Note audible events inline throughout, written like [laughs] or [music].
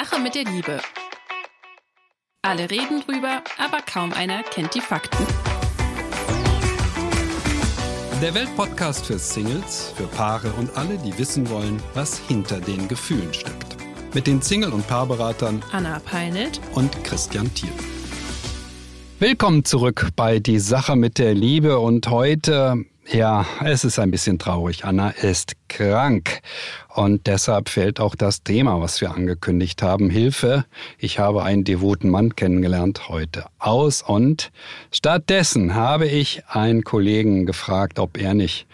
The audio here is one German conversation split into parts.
Sache mit der Liebe. Alle reden drüber, aber kaum einer kennt die Fakten. Der Weltpodcast für Singles, für Paare und alle, die wissen wollen, was hinter den Gefühlen steckt. Mit den Single- und Paarberatern Anna Peinelt und Christian Thiel. Willkommen zurück bei Die Sache mit der Liebe und heute ja, es ist ein bisschen traurig. Anna ist krank. Und deshalb fällt auch das Thema, was wir angekündigt haben, Hilfe. Ich habe einen devoten Mann kennengelernt heute aus. Und stattdessen habe ich einen Kollegen gefragt, ob er nicht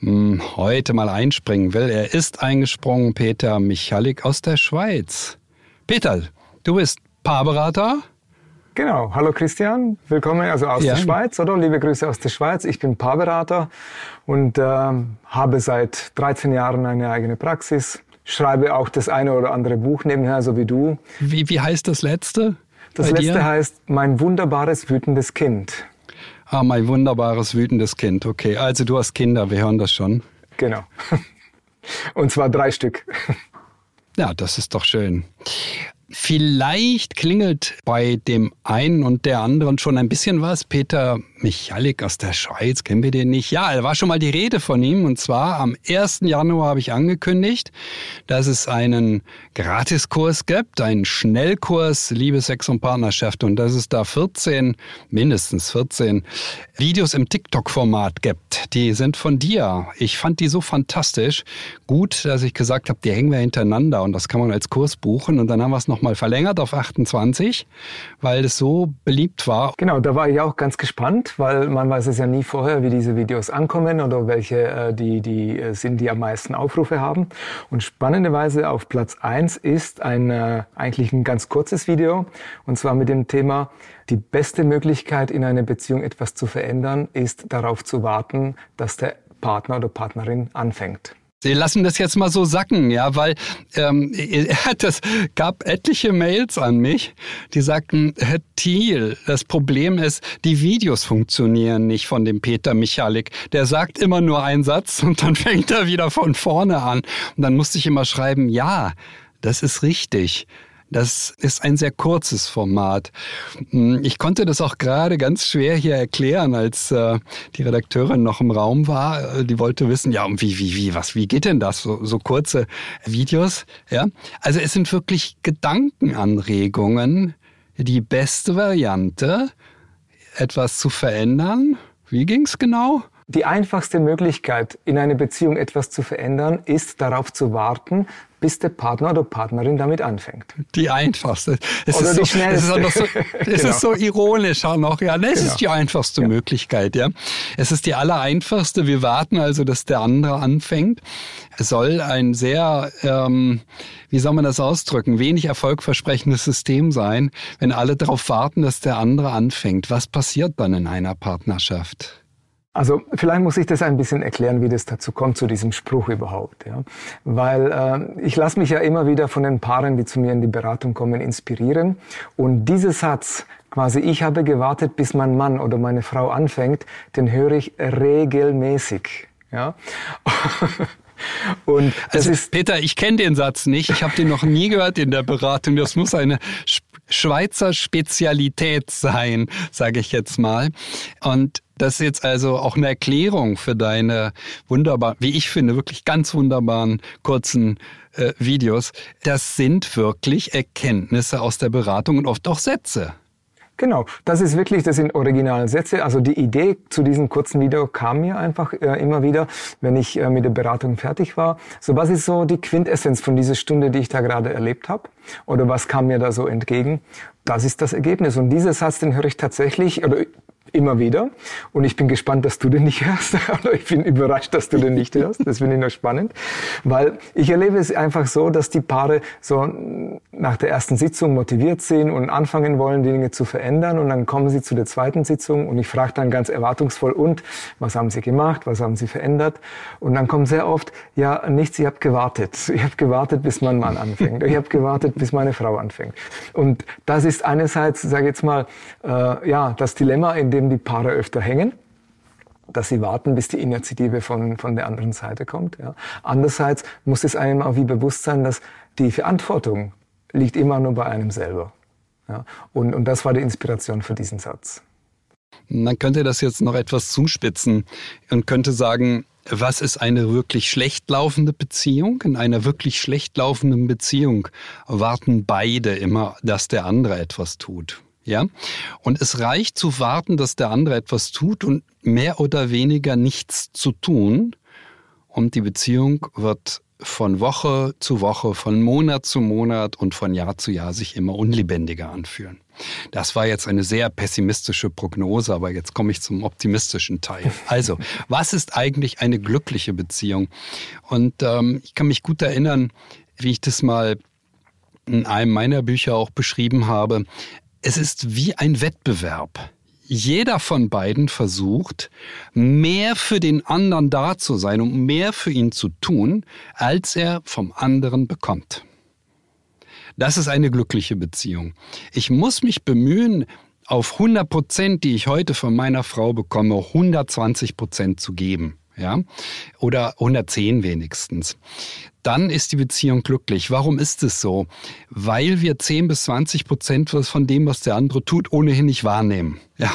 hm, heute mal einspringen will. Er ist eingesprungen, Peter Michalik aus der Schweiz. Peter, du bist Paarberater? Genau. Hallo Christian, willkommen also aus ja. der Schweiz, oder? Liebe Grüße aus der Schweiz. Ich bin Paarberater und äh, habe seit 13 Jahren eine eigene Praxis. Schreibe auch das eine oder andere Buch nebenher, so wie du. Wie, wie heißt das letzte? Das letzte dir? heißt Mein wunderbares wütendes Kind. Ah, mein wunderbares wütendes Kind. Okay, also du hast Kinder, wir hören das schon. Genau. [laughs] Und zwar drei Stück. Ja, das ist doch schön. Vielleicht klingelt bei dem einen und der anderen schon ein bisschen was. Peter Michalik aus der Schweiz, kennen wir den nicht? Ja, da war schon mal die Rede von ihm. Und zwar am 1. Januar habe ich angekündigt, dass es einen Gratiskurs gibt, einen Schnellkurs Liebe, Sex und Partnerschaft. Und dass es da 14, mindestens 14 Videos im TikTok-Format gibt. Die sind von dir. Ich fand die so fantastisch. Gut, dass ich gesagt habe, die hängen wir hintereinander und das kann man als Kurs buchen. Und dann haben wir es nochmal verlängert auf 28, weil es so beliebt war. Genau, da war ich auch ganz gespannt, weil man weiß es ja nie vorher, wie diese Videos ankommen oder welche äh, die, die äh, sind, die am meisten Aufrufe haben. Und spannenderweise auf Platz 1 ist ein äh, eigentlich ein ganz kurzes Video und zwar mit dem Thema die beste Möglichkeit in einer Beziehung etwas zu verändern ist darauf zu warten, dass der Partner oder Partnerin anfängt. Sie lassen das jetzt mal so sacken, ja, weil ähm, [laughs] das gab etliche Mails an mich, die sagten, Herr Thiel, das Problem ist, die Videos funktionieren nicht von dem Peter Michalik. Der sagt immer nur einen Satz und dann [laughs] fängt er wieder von vorne an. Und dann musste ich immer schreiben, ja, das ist richtig. Das ist ein sehr kurzes Format. Hm, ich konnte das auch gerade ganz schwer hier erklären, als äh, die Redakteurin noch im Raum war. Äh, die wollte wissen, ja, wie, wie, wie, was, wie geht denn das? So, so kurze Videos, ja. Also es sind wirklich Gedankenanregungen, die beste Variante, etwas zu verändern. Wie ging's genau? Die einfachste Möglichkeit, in einer Beziehung etwas zu verändern, ist darauf zu warten, bis der Partner oder Partnerin damit anfängt. Die einfachste. Es oder ist die so, schnellste. Es ist, so, [laughs] es genau. ist so ironisch auch noch. Ja, ne, es genau. ist die einfachste ja. Möglichkeit. Ja, es ist die allereinfachste. Wir warten also, dass der andere anfängt. Es soll ein sehr, ähm, wie soll man das ausdrücken, wenig erfolgversprechendes System sein, wenn alle darauf warten, dass der andere anfängt. Was passiert dann in einer Partnerschaft? Also vielleicht muss ich das ein bisschen erklären, wie das dazu kommt, zu diesem Spruch überhaupt. Ja? Weil äh, ich lasse mich ja immer wieder von den Paaren, die zu mir in die Beratung kommen, inspirieren. Und dieser Satz, quasi ich habe gewartet, bis mein Mann oder meine Frau anfängt, den höre ich regelmäßig. Ja? [laughs] [laughs] Und das also, ist Peter, ich kenne den Satz nicht. Ich habe den noch nie gehört in der Beratung. Das muss eine Schweizer Spezialität sein, sage ich jetzt mal. Und das ist jetzt also auch eine Erklärung für deine wunderbar, wie ich finde, wirklich ganz wunderbaren kurzen äh, Videos. Das sind wirklich Erkenntnisse aus der Beratung und oft auch Sätze. Genau, das ist wirklich, das sind originale Sätze. Also die Idee zu diesem kurzen Video kam mir einfach äh, immer wieder, wenn ich äh, mit der Beratung fertig war. So, was ist so die Quintessenz von dieser Stunde, die ich da gerade erlebt habe? Oder was kam mir da so entgegen? Das ist das Ergebnis. Und dieser Satz, den höre ich tatsächlich, oder immer wieder. Und ich bin gespannt, dass du den nicht hörst. [laughs] ich bin überrascht, dass du den nicht hörst. Das finde ich noch spannend. Weil ich erlebe es einfach so, dass die Paare so nach der ersten Sitzung motiviert sind und anfangen wollen, die Dinge zu verändern. Und dann kommen sie zu der zweiten Sitzung und ich frage dann ganz erwartungsvoll, und was haben sie gemacht? Was haben sie verändert? Und dann kommt sehr oft, ja, nichts, ich habe gewartet. [laughs] Ich habe gewartet, bis mein Mann anfängt. Ich habe gewartet, bis meine Frau anfängt. Und das ist einerseits, sage ich jetzt mal, äh, ja, das Dilemma, in dem die Paare öfter hängen dass sie warten, bis die Initiative von, von der anderen Seite kommt. Ja. Andererseits muss es einem auch wie bewusst sein, dass die Verantwortung liegt immer nur bei einem selber. Ja? Und, und das war die Inspiration für diesen Satz. Man könnte das jetzt noch etwas zuspitzen und könnte sagen, was ist eine wirklich schlecht laufende Beziehung? In einer wirklich schlecht laufenden Beziehung warten beide immer, dass der andere etwas tut. Ja? Und es reicht zu warten, dass der andere etwas tut und mehr oder weniger nichts zu tun. Und die Beziehung wird von Woche zu Woche, von Monat zu Monat und von Jahr zu Jahr sich immer unlebendiger anfühlen. Das war jetzt eine sehr pessimistische Prognose, aber jetzt komme ich zum optimistischen Teil. Also, was ist eigentlich eine glückliche Beziehung? Und ähm, ich kann mich gut erinnern, wie ich das mal in einem meiner Bücher auch beschrieben habe. Es ist wie ein Wettbewerb jeder von beiden versucht, mehr für den anderen da zu sein und mehr für ihn zu tun, als er vom anderen bekommt. Das ist eine glückliche Beziehung. Ich muss mich bemühen, auf 100 Prozent, die ich heute von meiner Frau bekomme, 120 Prozent zu geben ja, oder 110 wenigstens, dann ist die Beziehung glücklich. Warum ist es so? Weil wir 10 bis 20 Prozent von dem, was der andere tut, ohnehin nicht wahrnehmen. [laughs] Ja,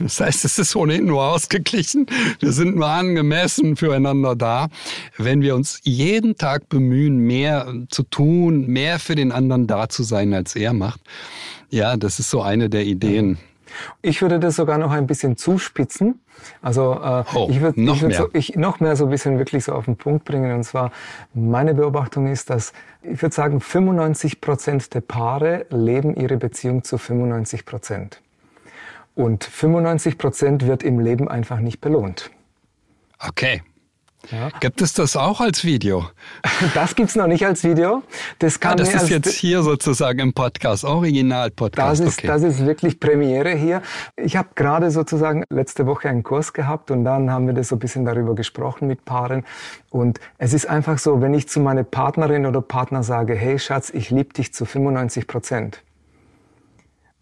das heißt, es ist ohnehin nur ausgeglichen. Wir sind nur angemessen füreinander da. Wenn wir uns jeden Tag bemühen, mehr zu tun, mehr für den anderen da zu sein, als er macht. Ja, das ist so eine der Ideen. Ich würde das sogar noch ein bisschen zuspitzen. Also äh, oh, ich würde noch, ich würd so, ich, noch mehr so ein bisschen wirklich so auf den Punkt bringen. Und zwar, meine Beobachtung ist, dass ich würde sagen, 95 Prozent der Paare leben ihre Beziehung zu 95 Prozent. Und 95 Prozent wird im Leben einfach nicht belohnt. Okay. Ja. Gibt es das auch als Video? Das gibt's noch nicht als Video. Das, kann ah, das ist jetzt hier sozusagen im Podcast, Original-Podcast. Das ist, okay. das ist wirklich Premiere hier. Ich habe gerade sozusagen letzte Woche einen Kurs gehabt und dann haben wir das so ein bisschen darüber gesprochen mit Paaren. Und es ist einfach so, wenn ich zu meiner Partnerin oder Partner sage, hey Schatz, ich liebe dich zu 95 Prozent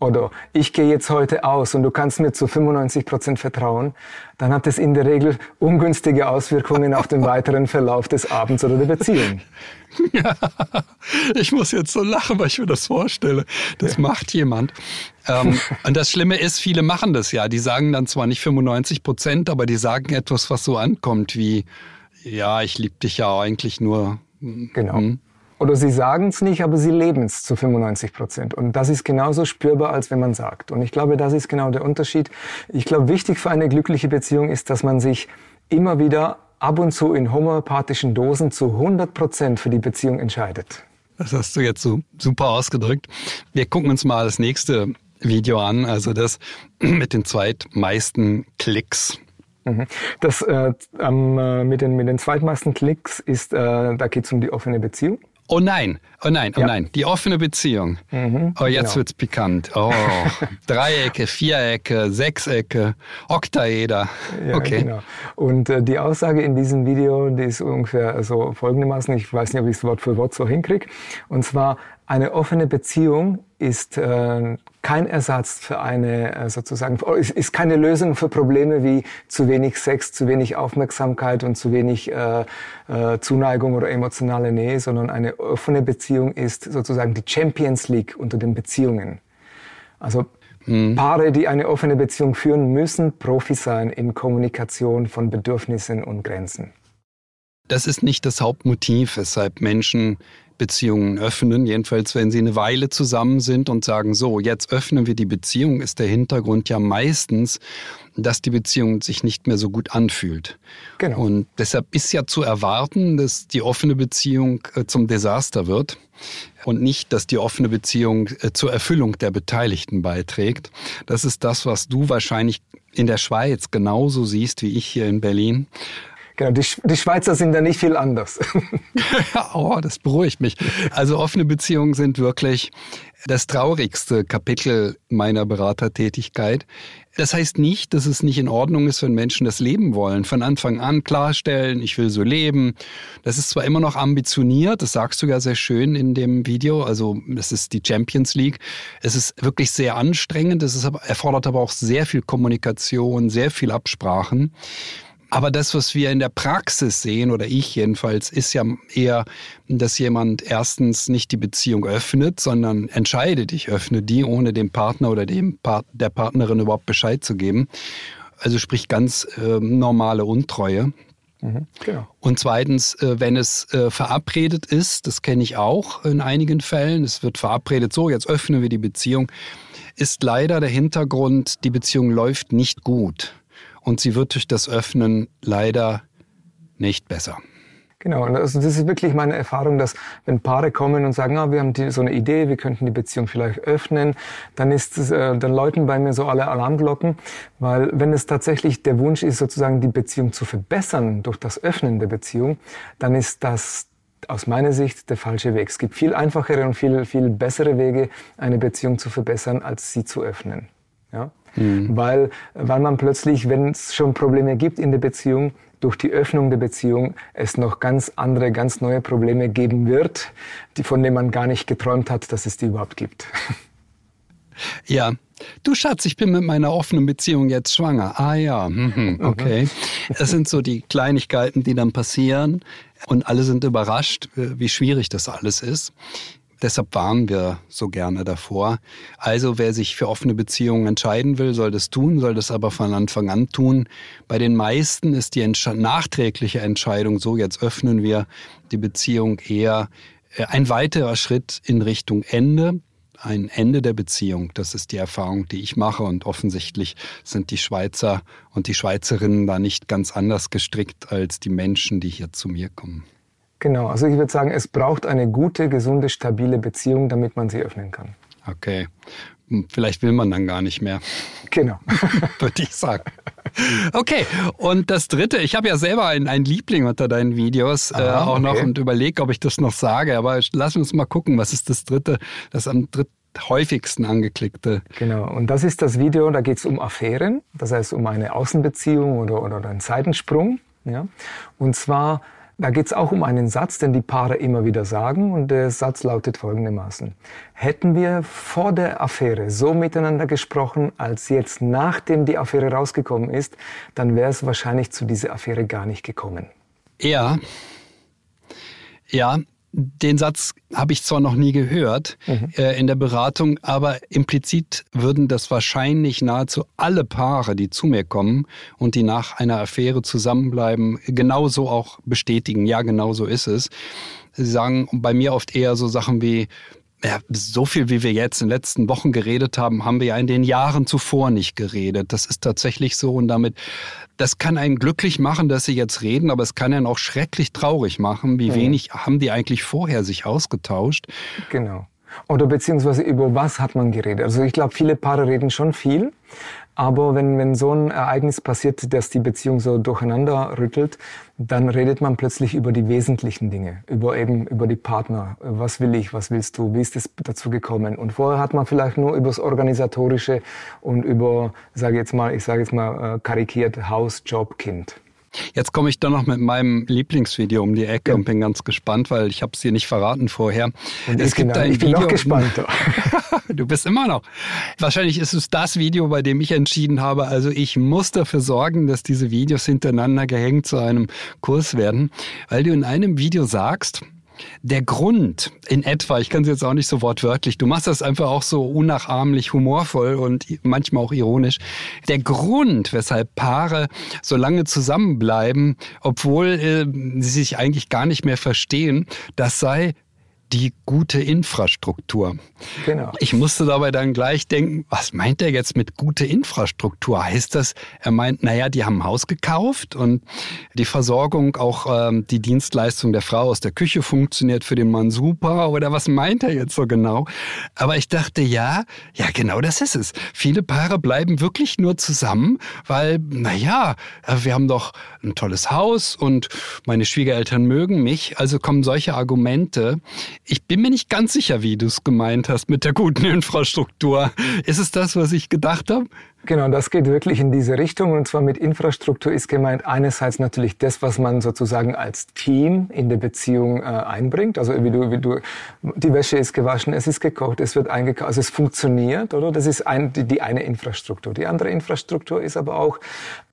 oder ich gehe jetzt heute aus und du kannst mir zu 95 Prozent vertrauen, dann hat es in der Regel ungünstige Auswirkungen auf den weiteren Verlauf des Abends oder der Beziehung. [laughs] Ja, ich muss jetzt so lachen, weil ich mir das vorstelle. Das ja. macht jemand. Ähm, [laughs] und das Schlimme ist, viele machen das ja. Die sagen dann zwar nicht 95 Prozent, aber die sagen etwas, was so ankommt wie, ja, ich liebe dich ja eigentlich nur. Genau. Hm. Oder sie sagen es nicht, aber sie leben es zu 95 Prozent. Und das ist genauso spürbar, als wenn man sagt. Und ich glaube, das ist genau der Unterschied. Ich glaube, wichtig für eine glückliche Beziehung ist, dass man sich immer wieder ab und zu in homöopathischen Dosen zu 100 Prozent für die Beziehung entscheidet. Das hast du jetzt so super ausgedrückt. Wir gucken uns mal das nächste Video an, also das [clears throat] mit den zweitmeisten Klicks. Mhm. Das äh, ähm, mit, den, mit den zweitmeisten Klicks ist, äh, da geht es um die offene Beziehung. Oh nein, oh nein, oh ja. nein. Die offene Beziehung. Mhm, oh, jetzt genau. wird's pikant. Oh, [laughs] Dreiecke, Vierecke, Sechsecke, Oktaeder. Ja, okay. Genau. Und äh, die Aussage in diesem Video, die ist ungefähr so folgendermaßen, ich weiß nicht, ob ich es Wort für Wort so hinkriege. Und zwar, eine offene Beziehung ist äh, kein Ersatz für eine äh, sozusagen, ist, ist keine Lösung für Probleme wie zu wenig Sex, zu wenig Aufmerksamkeit und zu wenig äh, äh, Zuneigung oder emotionale Nähe, sondern eine offene Beziehung ist sozusagen die Champions League unter den Beziehungen. Also mhm. Paare, die eine offene Beziehung führen, müssen Profi sein in Kommunikation von Bedürfnissen und Grenzen. Das ist nicht das Hauptmotiv, weshalb Menschen Beziehungen öffnen. Jedenfalls, wenn sie eine Weile zusammen sind und sagen, so, jetzt öffnen wir die Beziehung, ist der Hintergrund ja meistens, dass die Beziehung sich nicht mehr so gut anfühlt. Genau. Und deshalb ist ja zu erwarten, dass die offene Beziehung äh, zum Desaster wird und nicht, dass die offene Beziehung äh, zur Erfüllung der Beteiligten beiträgt. Das ist das, was du wahrscheinlich in der Schweiz genauso siehst wie ich hier in Berlin. Genau, die, die Schweizer sind da nicht viel anders. [laughs] oh, das beruhigt mich. Also offene Beziehungen sind wirklich das traurigste Kapitel meiner Beratertätigkeit. Das heißt nicht, dass es nicht in Ordnung ist, wenn Menschen das leben wollen. Von Anfang an klarstellen, ich will so leben. Das ist zwar immer noch ambitioniert, das sagst du ja sehr schön in dem Video. Also es ist die Champions League. Es ist wirklich sehr anstrengend. Es ist erfordert aber auch sehr viel Kommunikation, sehr viel Absprachen. Aber das, was wir in der Praxis sehen, oder ich jedenfalls, ist ja eher, dass jemand erstens nicht die Beziehung öffnet, sondern entscheidet, ich öffne die, ohne dem Partner oder dem Part der Partnerin überhaupt Bescheid zu geben. Also sprich ganz äh, normale Untreue. Mhm, genau. Und zweitens, äh, wenn es äh, verabredet ist, das kenne ich auch in einigen Fällen, es wird verabredet, so, jetzt öffnen wir die Beziehung, ist leider der Hintergrund, die Beziehung läuft nicht gut und sie wird durch das Öffnen leider nicht besser. Genau, und das ist wirklich meine Erfahrung, dass wenn Paare kommen und sagen, ah, wir haben die, so eine Idee, wir könnten die Beziehung vielleicht öffnen, dann ist es, äh, dann läuten bei mir so alle Alarmglocken, weil wenn es tatsächlich der Wunsch ist, sozusagen die Beziehung zu verbessern durch das Öffnen der Beziehung, dann ist das aus meiner Sicht der falsche Weg. Es gibt viel einfachere und viel, viel bessere Wege, eine Beziehung zu verbessern, als sie zu öffnen. Ja? Mhm. Weil, weil man plötzlich, wenn es schon Probleme gibt in der Beziehung, durch die Öffnung der Beziehung es noch ganz andere, ganz neue Probleme geben wird, die, von denen man gar nicht geträumt hat, dass es die überhaupt gibt. [laughs] Ja. Du Schatz, ich bin mit meiner offenen Beziehung jetzt schwanger. Ah ja, mhm, mhm. okay. Das sind so die Kleinigkeiten, die dann passieren und alle sind überrascht, wie schwierig das alles ist. Deshalb warnen wir so gerne davor. Also wer sich für offene Beziehungen entscheiden will, soll das tun, soll das aber von Anfang an tun. Bei den meisten ist die Entsch nachträgliche Entscheidung so, jetzt öffnen wir die Beziehung eher äh, ein weiterer Schritt in Richtung Ende ein Ende der Beziehung. Das ist die Erfahrung, die ich mache. Und offensichtlich sind die Schweizer und die Schweizerinnen da nicht ganz anders gestrickt als die Menschen, die hier zu mir kommen. Genau, also ich würde sagen, es braucht eine gute, gesunde, stabile Beziehung, damit man sie öffnen kann. Okay. Hm, vielleicht will man dann gar nicht mehr. Genau. [laughs] würde ich sagen. Okay, und das dritte, ich habe ja selber einen, einen Liebling unter deinen Videos äh, auch okay. noch und überlege, ob ich das noch sage, aber lass uns mal gucken, was ist das dritte, das am dritten häufigsten angeklickte. Genau, und das ist das Video, da geht es um Affären, das heißt um eine Außenbeziehung oder, oder einen Seitensprung. Ja? Und zwar da geht es auch um einen Satz, den die Paare immer wieder sagen und der Satz lautet folgendermaßen. Hätten wir vor der Affäre so miteinander gesprochen, als jetzt nachdem die Affäre rausgekommen ist, dann wäre es wahrscheinlich zu dieser Affäre gar nicht gekommen. Ja. Ja, den Satz habe ich zwar noch nie gehört mhm. äh, in der Beratung, aber implizit würden das wahrscheinlich nahezu alle Paare, die zu mir kommen und die nach einer Affäre zusammenbleiben, genauso auch bestätigen. Ja, genau so ist es. Sie sagen bei mir oft eher so Sachen wie, ja, so viel, wie wir jetzt in den letzten Wochen geredet haben, haben wir ja in den Jahren zuvor nicht geredet. Das ist tatsächlich so und damit, das kann einen glücklich machen, dass sie jetzt reden, aber es kann einen auch schrecklich traurig machen. Wie ja. wenig haben die eigentlich vorher sich ausgetauscht? Genau. Oder beziehungsweise über was hat man geredet? Also ich glaube, viele Paare reden schon viel, aber wenn, wenn so ein Ereignis passiert, dass die Beziehung so durcheinander rüttelt, dann redet man plötzlich über die wesentlichen Dinge, über eben über die Partner. Was will ich, was willst du, wie ist es dazu gekommen? Und vorher hat man vielleicht nur über das Organisatorische und über, sage jetzt mal, ich sage jetzt mal äh, karikiert, Haus, Job, Kind. Jetzt komme ich dann noch mit meinem Lieblingsvideo um die Ecke ja. und bin ganz gespannt, weil ich habe es dir nicht verraten vorher. Und es gibt genau, ein ich bin Video. Noch gespannt. [laughs] [laughs] du bist immer noch. Wahrscheinlich ist es das Video, bei dem ich entschieden habe, also ich muss dafür sorgen, dass diese Videos hintereinander gehängt zu einem Kurs werden, weil du in einem Video sagst, der Grund in etwa, ich kann es jetzt auch nicht so wortwörtlich, du machst das einfach auch so unnachahmlich humorvoll und manchmal auch ironisch. Der Grund, weshalb Paare so lange zusammenbleiben, obwohl äh, sie sich eigentlich gar nicht mehr verstehen, das sei die gute Infrastruktur. Genau. Ich musste dabei dann gleich denken, was meint er jetzt mit gute Infrastruktur? Heißt das, er meint, naja, die haben ein Haus gekauft und die Versorgung, auch ähm, die Dienstleistung der Frau aus der Küche funktioniert für den Mann super oder was meint er jetzt so genau? Aber ich dachte, ja, ja, genau das ist es. Viele Paare bleiben wirklich nur zusammen, weil, naja, wir haben doch ein tolles Haus und meine Schwiegereltern mögen mich, also kommen solche Argumente ich bin mir nicht ganz sicher, wie du es gemeint hast mit der guten Infrastruktur. Ist es das, was ich gedacht habe? Genau, das geht wirklich in diese Richtung. Und zwar mit Infrastruktur ist gemeint einerseits natürlich das, was man sozusagen als Team in der Beziehung äh, einbringt. Also wie du, wie du, die Wäsche ist gewaschen, es ist gekocht, es wird eingekauft, also es funktioniert, oder? Das ist ein, die, die eine Infrastruktur. Die andere Infrastruktur ist aber auch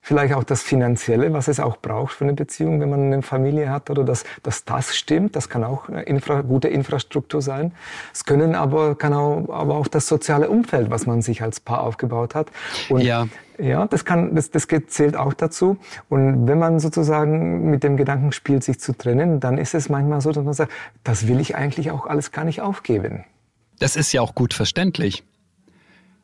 vielleicht auch das Finanzielle, was es auch braucht für eine Beziehung, wenn man eine Familie hat, oder dass, dass das stimmt. Das kann auch eine Infra, gute Infrastruktur sein. Es können aber, kann auch, aber auch das soziale Umfeld, was man sich als Paar aufgebaut hat. Und ja. Ja, das kann, das, das zählt auch dazu. Und wenn man sozusagen mit dem Gedanken spielt, sich zu trennen, dann ist es manchmal so, dass man sagt, das will ich eigentlich auch alles gar nicht aufgeben. Das ist ja auch gut verständlich.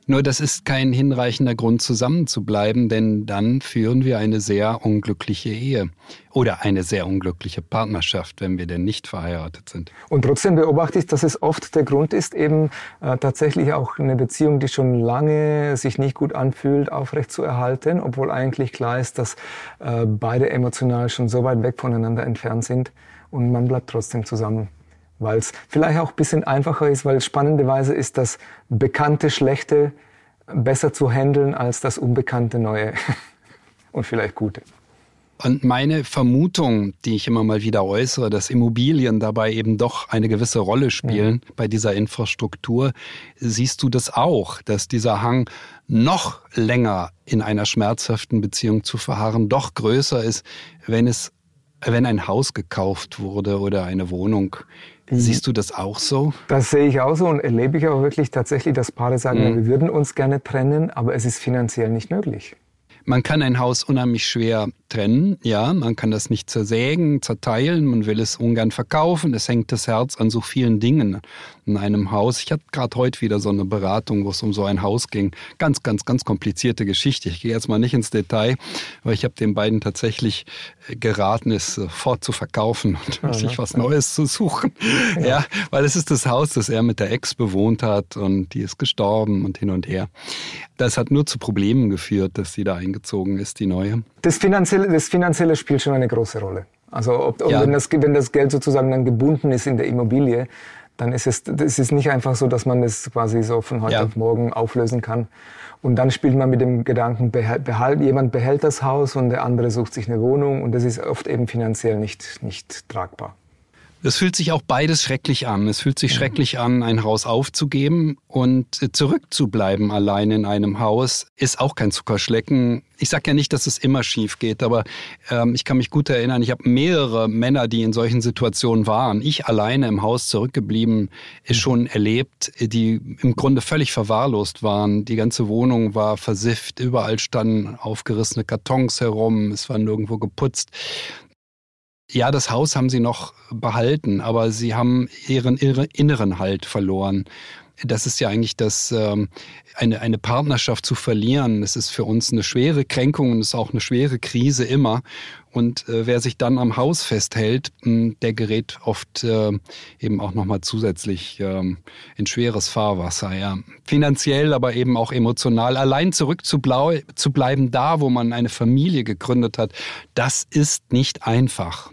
Nur das ist kein hinreichender Grund, zusammenzubleiben, denn dann führen wir eine sehr unglückliche Ehe oder eine sehr unglückliche Partnerschaft, wenn wir denn nicht verheiratet sind. Und trotzdem beobachte ich, dass es oft der Grund ist, eben äh, tatsächlich auch eine Beziehung, die schon lange sich nicht gut anfühlt, aufrechtzuerhalten, obwohl eigentlich klar ist, dass äh, beide emotional schon so weit weg voneinander entfernt sind und man bleibt trotzdem zusammen weil es vielleicht auch ein bisschen einfacher ist, weil spannenderweise ist das bekannte Schlechte besser zu handeln als das unbekannte Neue [laughs] und vielleicht Gute. Und meine Vermutung, die ich immer mal wieder äußere, dass Immobilien dabei eben doch eine gewisse Rolle spielen ja. bei dieser Infrastruktur, siehst du das auch, dass dieser Hang noch länger in einer schmerzhaften Beziehung zu verharren doch größer ist, wenn es wenn ein Haus gekauft wurde oder eine Wohnung Siehst du das auch so? Das sehe ich auch so und erlebe ich auch wirklich tatsächlich, dass Paare sagen, mhm. wir würden uns gerne trennen, aber es ist finanziell nicht möglich. Man kann ein Haus unheimlich schwer trennen, ja, man kann das nicht zersägen, zerteilen, man will es ungern verkaufen, es hängt das Herz an so vielen Dingen in einem Haus. Ich hatte gerade heute wieder so eine Beratung, wo es um so ein Haus ging. Ganz, ganz, ganz komplizierte Geschichte. Ich gehe jetzt mal nicht ins Detail, aber ich habe den beiden tatsächlich äh, geraten, es sofort zu verkaufen [laughs] und ja, sich was Neues zu suchen. Ja. ja, weil es ist das Haus, das er mit der Ex bewohnt hat und die ist gestorben und hin und her. Das hat nur zu Problemen geführt, dass sie da eingezogen ist, die neue. Das Finanzielle, das Finanzielle spielt schon eine große Rolle. Also ob, ob ja. wenn, das, wenn das Geld sozusagen dann gebunden ist in der Immobilie, dann ist es, es ist nicht einfach so, dass man das quasi so von heute ja. auf morgen auflösen kann. Und dann spielt man mit dem Gedanken, behalt, jemand behält das Haus und der andere sucht sich eine Wohnung und das ist oft eben finanziell nicht, nicht tragbar. Es fühlt sich auch beides schrecklich an. Es fühlt sich ja. schrecklich an, ein Haus aufzugeben und zurückzubleiben allein in einem Haus ist auch kein Zuckerschlecken. Ich sage ja nicht, dass es immer schief geht, aber ähm, ich kann mich gut erinnern, ich habe mehrere Männer, die in solchen Situationen waren. Ich alleine im Haus zurückgeblieben, ist schon erlebt, die im Grunde völlig verwahrlost waren. Die ganze Wohnung war versifft, überall standen aufgerissene Kartons herum, es war nirgendwo geputzt. Ja, das Haus haben sie noch behalten, aber sie haben ihren, ihren inneren Halt verloren. Das ist ja eigentlich das, ähm, eine, eine Partnerschaft zu verlieren. Das ist für uns eine schwere Kränkung und ist auch eine schwere Krise immer. Und äh, wer sich dann am Haus festhält, mh, der gerät oft äh, eben auch nochmal zusätzlich ähm, in schweres Fahrwasser. Ja. Finanziell, aber eben auch emotional. Allein zurückzubleiben da, wo man eine Familie gegründet hat, das ist nicht einfach.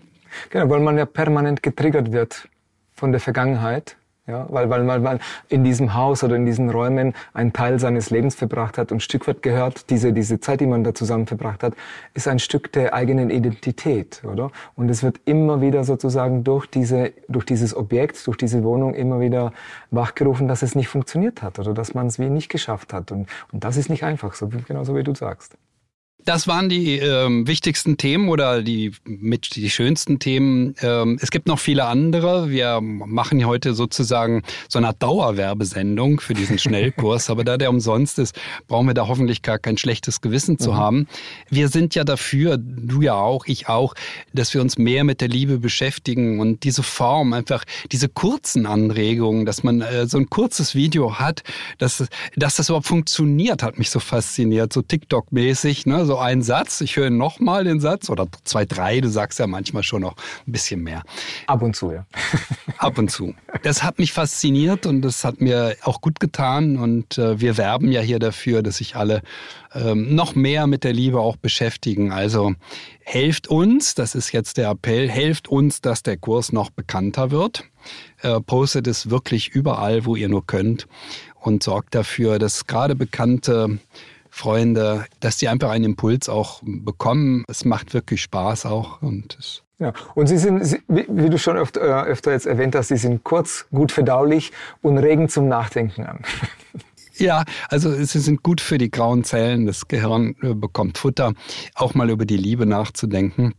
Genau, weil man ja permanent getriggert wird von der Vergangenheit. Ja, weil, weil, weil man in diesem Haus oder in diesen Räumen einen Teil seines Lebens verbracht hat und ein Stück weit gehört, diese, diese Zeit, die man da zusammen verbracht hat, ist ein Stück der eigenen Identität, oder? Und es wird immer wieder sozusagen durch diese, durch dieses Objekt, durch diese Wohnung immer wieder wachgerufen, dass es nicht funktioniert hat oder dass man es wie nicht geschafft hat. Und, und das ist nicht einfach, so, genauso wie du sagst. Das waren die ähm, wichtigsten Themen oder die mit die schönsten Themen. Ähm, es gibt noch viele andere. Wir machen heute sozusagen so eine Dauerwerbesendung für diesen [laughs] Schnellkurs, aber da der umsonst ist, brauchen wir da hoffentlich gar kein schlechtes Gewissen zu mhm. haben. Wir sind ja dafür, du ja auch, ich auch, dass wir uns mehr mit der Liebe beschäftigen und diese Form einfach diese kurzen Anregungen, dass man äh, so ein kurzes Video hat, dass dass das überhaupt funktioniert, hat mich so fasziniert, so TikTok-mäßig, ne? So ein Satz, ich höre nochmal den Satz oder zwei, drei, du sagst ja manchmal schon noch ein bisschen mehr. Ab und zu, ja. [laughs] Ab und zu. Das hat mich fasziniert und das hat mir auch gut getan und äh, wir werben ja hier dafür, dass sich alle ähm, noch mehr mit der Liebe auch beschäftigen. Also helft uns, das ist jetzt der Appell, helft uns, dass der Kurs noch bekannter wird. Äh, postet es wirklich überall, wo ihr nur könnt und sorgt dafür, dass gerade bekannte Freunde, dass die einfach einen Impuls auch bekommen. Es macht wirklich Spaß auch und es ja, und sie sind, wie, du schon öfter, äh, öfter jetzt erwähnt hast, sie sind kurz, gut verdaulich und regen zum Nachdenken an. [laughs] Ja, also sie sind gut für die grauen Zellen. Das Gehirn äh, bekommt Futter, auch mal über die Liebe nachzudenken.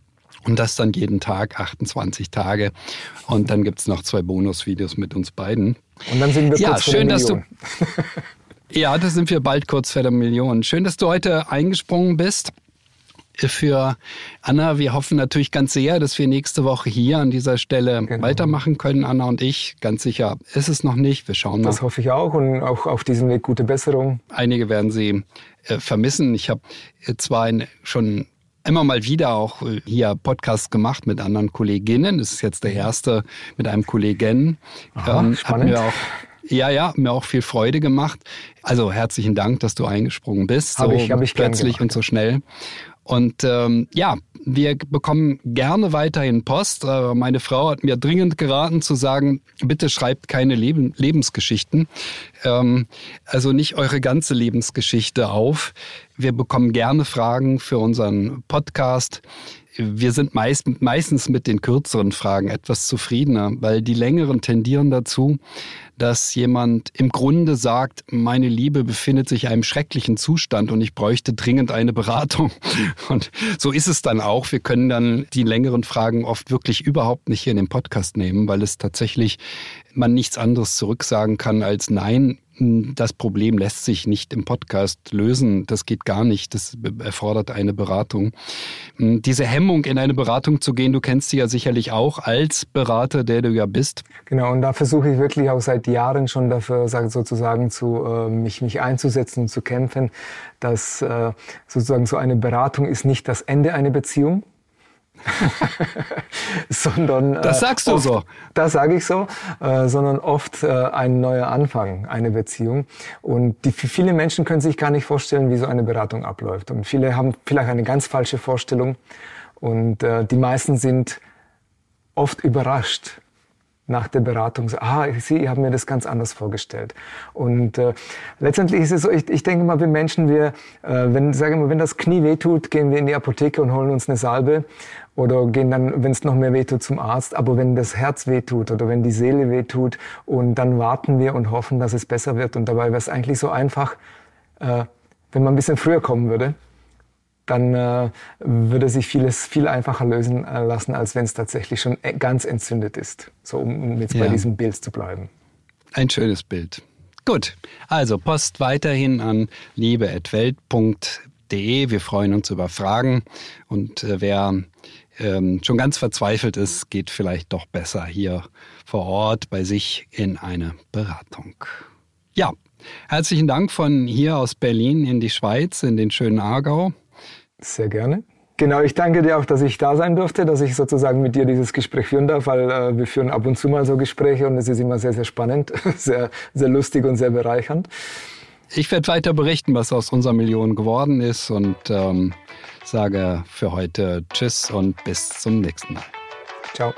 Und das dann jeden Tag, 28 Tage. Und dann gibt's noch zwei Bonusvideos mit uns beiden. Und dann sind wir ja, kurz schön, dass du. [laughs] Ja, da sind wir bald kurz vor der Million. Schön, dass du heute eingesprungen bist für Anna. Wir hoffen natürlich ganz sehr, dass wir nächste Woche hier an dieser Stelle genau. weitermachen können, Anna und ich. Ganz sicher ist es noch nicht. Wir schauen mal. Das hoffe ich auch und auch auf diesem Weg gute Besserung. Einige werden sie äh, vermissen. Ich habe äh, zwar ein, schon immer mal wieder auch äh, hier Podcasts gemacht mit anderen Kolleginnen. Das ist jetzt der erste mit einem Kollegen. Aha, ähm, spannend. Auch, ja, ja, mir auch viel Freude gemacht. Also herzlichen Dank, dass du eingesprungen bist. Hab so ich, hab ich plötzlich und so schnell. Und ähm, ja, wir bekommen gerne weiterhin Post. Äh, meine Frau hat mir dringend geraten zu sagen, bitte schreibt keine Leben Lebensgeschichten. Ähm, also nicht eure ganze Lebensgeschichte auf. Wir bekommen gerne Fragen für unseren Podcast. Wir sind meist, meistens mit den kürzeren Fragen etwas zufriedener, weil die längeren tendieren dazu, dass jemand im Grunde sagt, meine Liebe befindet sich in einem schrecklichen Zustand und ich bräuchte dringend eine Beratung. [laughs] Und so ist es dann auch. Wir können dann die längeren Fragen oft wirklich überhaupt nicht hier in den Podcast nehmen, weil es tatsächlich man nichts anderes zurücksagen kann als nein, das Problem lässt sich nicht im Podcast lösen. Das geht gar nicht. Das erfordert eine Beratung. Diese Hemmung, in eine Beratung zu gehen, du kennst sie ja sicherlich auch als Berater, der du ja bist. Genau, und da versuche ich wirklich auch seit Jahren schon dafür sozusagen zu, äh, mich, mich einzusetzen und zu kämpfen, dass äh, sozusagen so eine Beratung ist nicht das Ende einer Beziehung, [laughs] sondern das äh, sagst du oft, so. Das sage ich so, äh, sondern oft äh, ein neuer Anfang, eine Beziehung. Und die, viele Menschen können sich gar nicht vorstellen, wie so eine Beratung abläuft. Und viele haben vielleicht eine ganz falsche Vorstellung. Und äh, die meisten sind oft überrascht, nach der Beratung, so, ah, Sie, ich habe mir das ganz anders vorgestellt. Und äh, letztendlich ist es so, ich, ich denke mal, wir Menschen, wir, äh, wenn, sagen wir, wenn das Knie wehtut, gehen wir in die Apotheke und holen uns eine Salbe oder gehen dann, wenn es noch mehr wehtut, zum Arzt. Aber wenn das Herz wehtut oder wenn die Seele wehtut und dann warten wir und hoffen, dass es besser wird. Und dabei wäre es eigentlich so einfach, äh, wenn man ein bisschen früher kommen würde dann äh, würde sich vieles viel einfacher lösen äh, lassen, als wenn es tatsächlich schon ganz entzündet ist. So, um, um jetzt ja. bei diesem Bild zu bleiben. Ein schönes Bild. Gut, also Post weiterhin an liebe.welt.de. Wir freuen uns über Fragen und äh, wer ähm, schon ganz verzweifelt ist, geht vielleicht doch besser hier vor Ort bei sich in eine Beratung. Ja, herzlichen Dank von hier aus Berlin in die Schweiz, in den schönen Aargau. Sehr gerne. Genau, ich danke dir auch, dass ich da sein durfte, dass ich sozusagen mit dir dieses Gespräch führen darf, weil äh, wir führen ab und zu mal so Gespräche und es ist immer sehr, sehr spannend, [laughs] sehr, sehr lustig und sehr bereichernd. Ich werde weiter berichten, was aus unserer Million geworden ist und ähm, sage für heute Tschüss und bis zum nächsten Mal. Ciao.